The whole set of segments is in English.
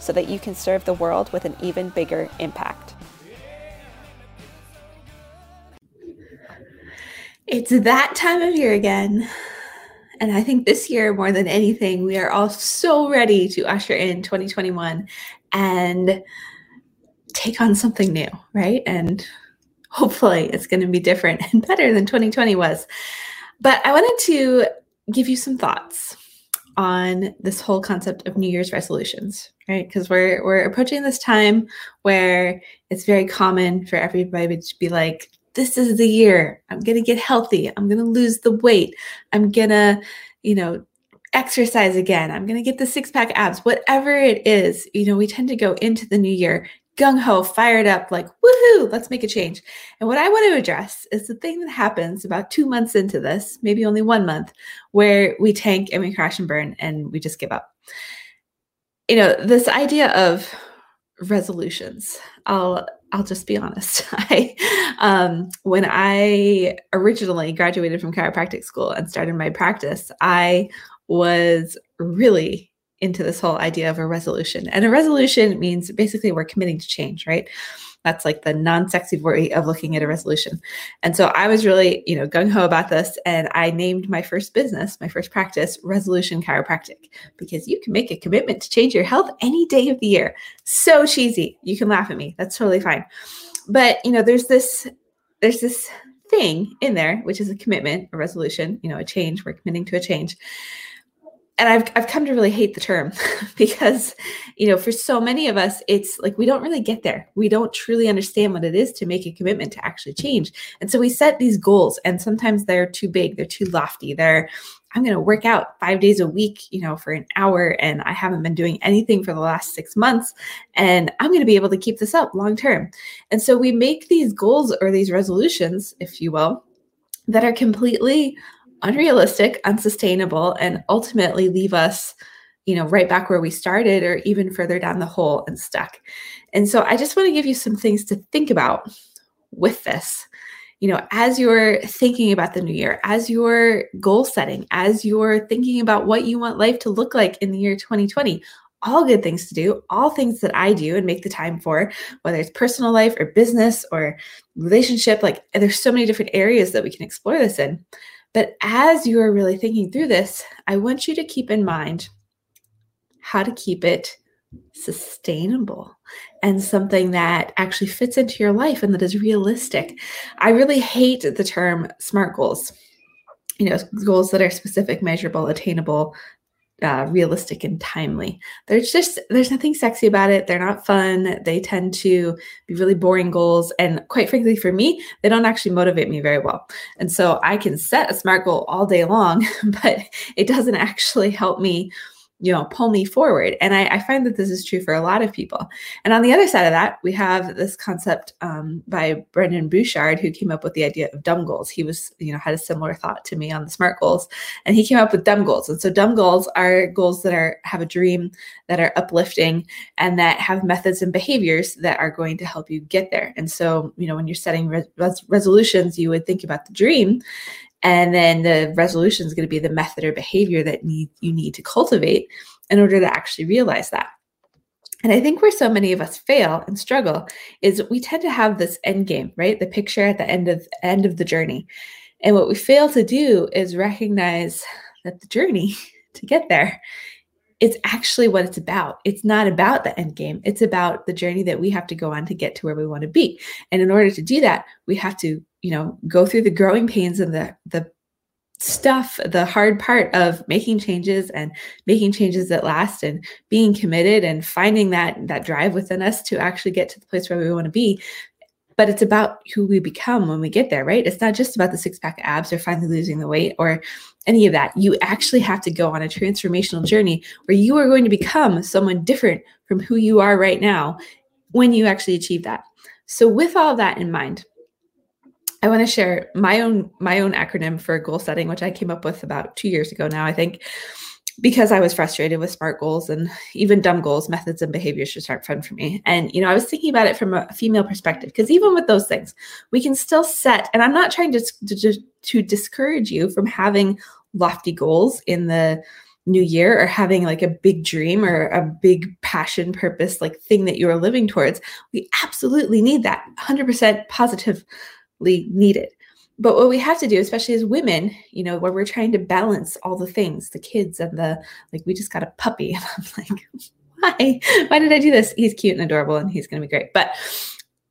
so that you can serve the world with an even bigger impact. It's that time of year again. And I think this year, more than anything, we are all so ready to usher in 2021 and take on something new, right? And hopefully it's going to be different and better than 2020 was. But I wanted to give you some thoughts on this whole concept of New Year's resolutions, right? Because we're we're approaching this time where it's very common for everybody to be like, this is the year. I'm to get healthy. I'm to lose the weight. I'm to, you know, exercise again. I'm going to get the six pack abs. Whatever it is, you know, we tend to go into the new year gung ho, fired up, like, woohoo, let's make a change. And what I want to address is the thing that happens about two months into this, maybe only one month, where we tank and we crash and burn and we just give up. You know, this idea of resolutions, I'll I'll just be honest. I, um, when I originally graduated from chiropractic school and started my practice, I was really into this whole idea of a resolution. And a resolution means basically we're committing to change, right? That's like the non-sexy way of looking at a resolution. And so I was really, you know, gung ho about this, and I named my first business, my first practice, Resolution Chiropractic, because you can make a commitment to change your health any day of the year. So cheesy. You can laugh at me. That's totally fine. But you know, there's this, there's this thing in there, which is a commitment, a resolution, you know, a change. We're committing to a change and I've I've come to really hate the term because you know for so many of us it's like we don't really get there. We don't truly understand what it is to make a commitment to actually change. And so we set these goals and sometimes they're too big, they're too lofty. They're I'm going to work out 5 days a week, you know, for an hour and I haven't been doing anything for the last 6 months and I'm going to be able to keep this up long term. And so we make these goals or these resolutions, if you will, that are completely unrealistic, unsustainable, and ultimately leave us, you know, right back where we started or even further down the hole and stuck. And so I just want to give you some things to think about with this. You know, as you're thinking about the new year, as you're goal setting, as you're thinking about what you want life to look like in the year 2020, all good things to do, all things that I do and make the time for, whether it's personal life or business or relationship. Like, there's so many different areas that we can explore this in. But as you are really thinking through this, I want you to keep in mind how to keep it sustainable and something that actually fits into your life and that is realistic. I really hate the term SMART goals. You know, goals that are specific, measurable, attainable, uh, realistic and timely. There's just there's nothing sexy about it. They're not fun. They tend to be really boring goals, and quite frankly, for me, they don't actually motivate me very well. And so I can set a smart goal all day long, but it doesn't actually help me you know pull me forward. And I, I, find that this is true for a lot of people. And on the other side of that we have this concept um, by Brendon Burchard who came up with the idea of dumb goals. He was you know had a similar thought to me on the smart goals. And he came up with dumb goals. And so dumb goals are goals that are have a dream that are uplifting and that have methods and behaviors that are going to help you get there. And so you know when you're setting res- resolutions you would think about the dream and then the resolution is going to be the method or behavior that need, you need to cultivate in order to actually realize that. And I think where so many of us fail and struggle is we tend to have this end game, right? The picture at the end of end of the journey. And what we fail to do is recognize that the journey to get there it's actually what it's about. It's not about the end game. It's about the journey that we have to go on to get to where we want to be. And in order to do that, we have to you know go through the growing pains and the the stuff the hard part of making changes and making changes that last and being committed and finding that that drive within us to actually get to the place where we want to be but it's about who we become when we get there, right? It's not just about the six pack abs or finally losing the weight or any of that. You actually have to go on a transformational journey where you are going to become someone different from who you are right now when you actually achieve that. So, with all that in mind, I want to share my own my own acronym for goal setting, which I came up with about two years ago now, I think, because I was frustrated with SMART goals and even dumb goals, methods and behaviors just aren't fun for me. And you know, I was thinking about it from a female perspective because even with those things, we can still set. And I'm not trying to to, to discourage you from having lofty goals in the new year or having like a big dream or a big passion purpose like thing that you're living towards we absolutely need that 100% positive needed. But what we have to do, especially as women, you know, where we're trying to balance all the things, the kids and the like, we just got a puppy. And I'm like, why? Why did I do this? He's cute and adorable and he's going to be great. But,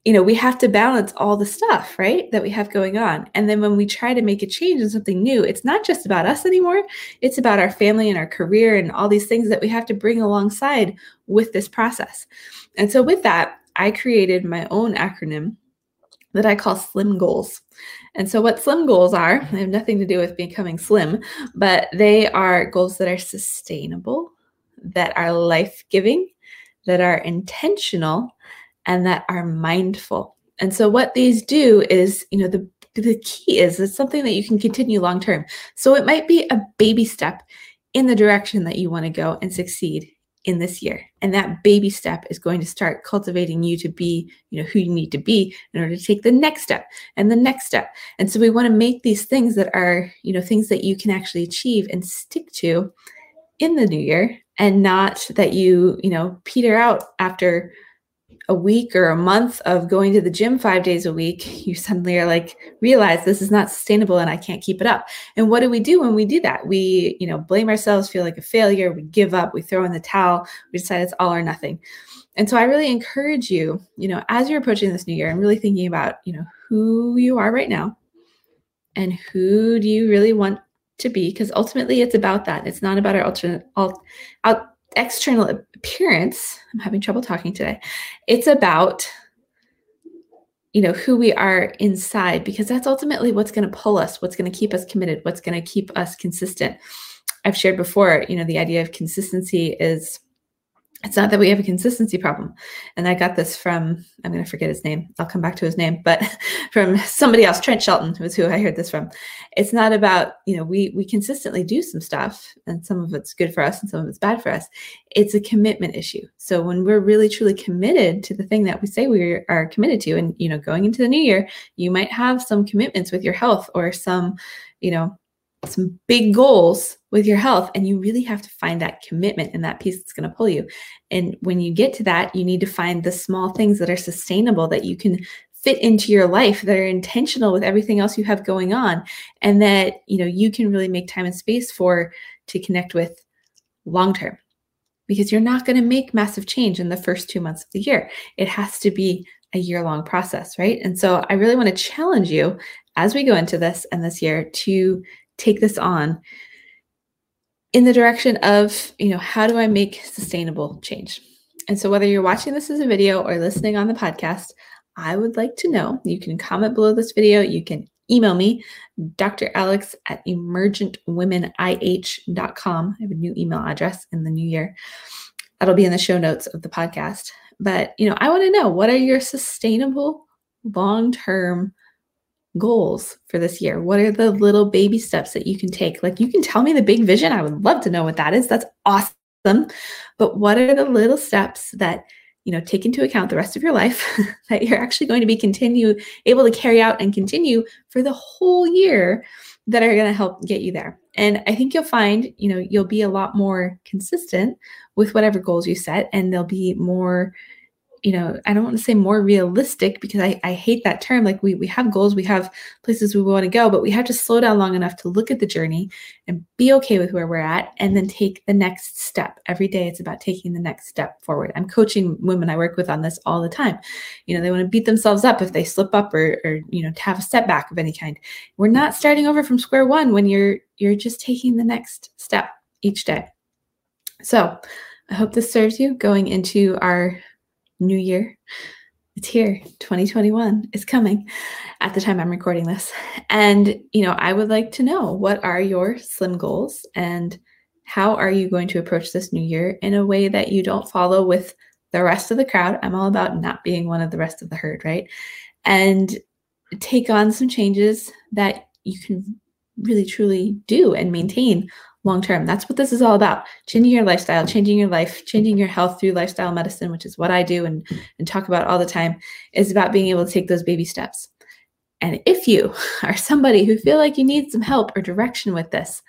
you know, we have to balance all the stuff, right, that we have going on. And then when we try to make a change in something new, it's not just about us anymore. It's about our family and our career and all these things that we have to bring alongside with this process. And so, with that, I created my own acronym that I call slim goals. And so, what slim goals are, they have nothing to do with becoming slim, but they are goals that are sustainable, that are life giving, that are intentional, and that are mindful. And so, what these do is, you know, the the key is it's something that you can continue long term. So, it might be a baby step in the direction that you want to go and succeed in this year. And that baby step is going to start cultivating you to be you know who you need to be in order to take the next step and the next step. And so we want to make these things that are you know things that you can actually achieve and stick to in the new year and not that you you know peter out after a week or a month of going to the gym five days a week, you suddenly are like, realize this is not sustainable and I can't keep it up. And what do we do when we do that? We, you know, blame ourselves, feel like a failure, we give up, we throw in the towel, we decide it's all or nothing. And so I really encourage you, you know, as you're approaching this new year, I'm really thinking about, you know, who you are right now and who do you really want to be because ultimately it's about that it's not about our alternate alt, out, external appearance i'm having trouble talking today it's about you know who we are inside because that's ultimately what's going to pull us what's going to keep us committed what's going to keep us consistent. I've shared before you know the idea of consistency is it's not that we have a consistency problem. And I got this from, I'm going to forget his name. I'll come back to his name, but from somebody else, Trent Shelton was who I heard this from. It's not about, you know, we, we consistently do some stuff and some of it's good for us and some of it's bad for us. It's a commitment issue. So when we're really truly committed to the thing that we say we are committed to, and, you know, going into the new year, you might have some commitments with your health or some, you know, some big goals with your health and you really have to find that commitment and that piece that's going to pull you. And when you get to that you need to find the small things that are sustainable that you can fit into your life that are intentional with everything else you have going on and that you know you can really make time and space for to connect with long term. Because you're not going to make massive change in the first 2 months of the year. It has to be a year long process right? And so i really want to challenge you as we go into this and this year to take this on in the direction of, you know, how do I make sustainable change? And so whether you're watching this as a video or listening on the podcast, I would like to know. You can comment below this video. You can email me, Dr. Alex at emergentwomenih.com. I have a new email address in the new year. That'll be in the show notes of the podcast. But, you know, I want to know what are your sustainable long-term goals for this year? What are the little baby steps that you can take? Like you can tell me the big vision. I would love to know what that is. That's awesome. But what are the little steps that you know take into account the rest of your life that you're actually going to be continue able to carry out and continue for the whole year that are going to help get you there. And I think you'll find, you know, you'll be a lot more consistent with whatever goals you set and they'll be more you know, I don't want to say more realistic because I, I hate that term. Like we we have goals, we have places we want to go, but we have to slow down long enough to look at the journey and be okay with where we're at and then take the next step. Every day it's about taking the next step forward. I'm coaching women I work with on this all the time. You know, they want to beat themselves up if they slip up or or you know, have a setback of any kind. We're not starting over from square one when you're you're just taking the next step each day. So I hope this serves you going into our new year. it's here. 2021 is coming at the time i'm recording this. And you know i would like to know what are your slim goals? And how are you going to approach this new year in a way that you don't follow with the rest of the crowd? I'm all about not being one of the rest of the herd right? And take on some changes that you can really truly do and maintain long term. That's what this is all about. Changing your lifestyle, changing your life, changing your health through lifestyle medicine, which is what I do and, and talk about all the time, is about being able to take those baby steps. And if you are somebody who feel like you need some help or direction with this,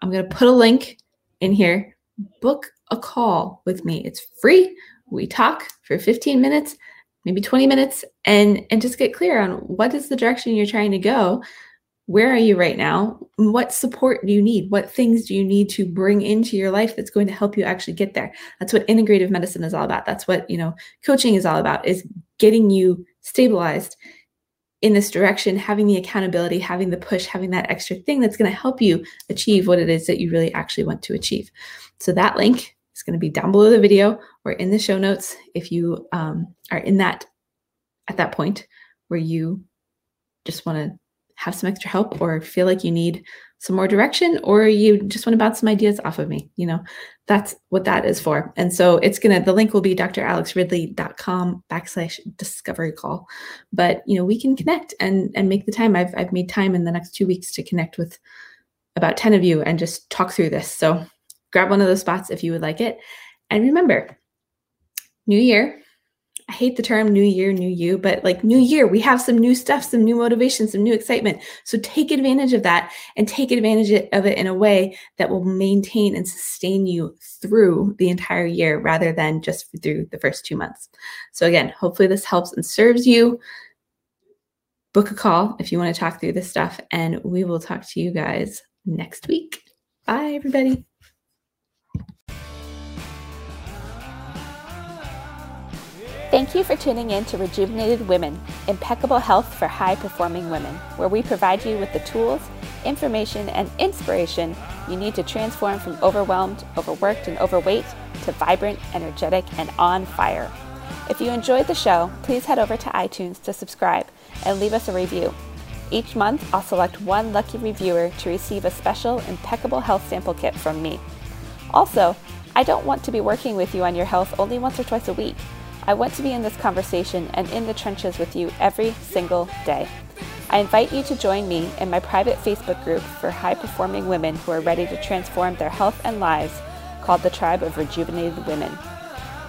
I'm going to put a link in here. Book a call with me. It's free. We talk for 15 minutes, maybe 20 minutes and and just get clear on what is the direction you're trying to go where are you right now? What support do you need? What things do you need to bring into your life that's going to help you actually get there? That's what integrative medicine is all about. That's what, you know, coaching is all about is getting you stabilized in this direction, having the accountability, having the push, having that extra thing that's going to help you achieve what it is that you really actually want to achieve. So that link is going to be down below the video or in the show notes if you um, are in that at that point where you just want to have some extra help or feel like you need some more direction or you just want to bounce some ideas off of me you know? That's what that is for. And so it's gonna the link will be dralexridley.com backslash discovery call. But you know we can connect and and make the time. I've, I've made time in the next two weeks to connect with about 10 of you and just talk through this. So grab one of those spots if you would like it. And remember new year I hate the term new year, new you, but like new year, we have some new stuff, some new motivation, some new excitement. So take advantage of that and take advantage of it in a way that will maintain and sustain you through the entire year rather than just through the first two months. So, again, hopefully this helps and serves you. Book a call if you want to talk through this stuff, and we will talk to you guys next week. Bye, everybody. Thank you for tuning in to Rejuvenated Women Impeccable Health for High Performing Women, where we provide you with the tools, information, and inspiration you need to transform from overwhelmed, overworked, and overweight to vibrant, energetic, and on fire. If you enjoyed the show, please head over to iTunes to subscribe and leave us a review. Each month, I'll select one lucky reviewer to receive a special Impeccable Health Sample Kit from me. Also, I don't want to be working with you on your health only once or twice a week. I want to be in this conversation and in the trenches with you every single day. I invite you to join me in my private Facebook group for high performing women who are ready to transform their health and lives called the Tribe of Rejuvenated Women.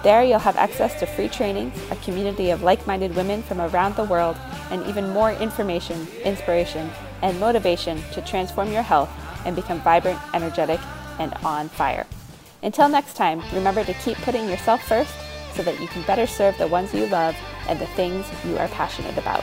There, you'll have access to free trainings, a community of like minded women from around the world, and even more information, inspiration, and motivation to transform your health and become vibrant, energetic, and on fire. Until next time, remember to keep putting yourself first so that you can better serve the ones you love and the things you are passionate about.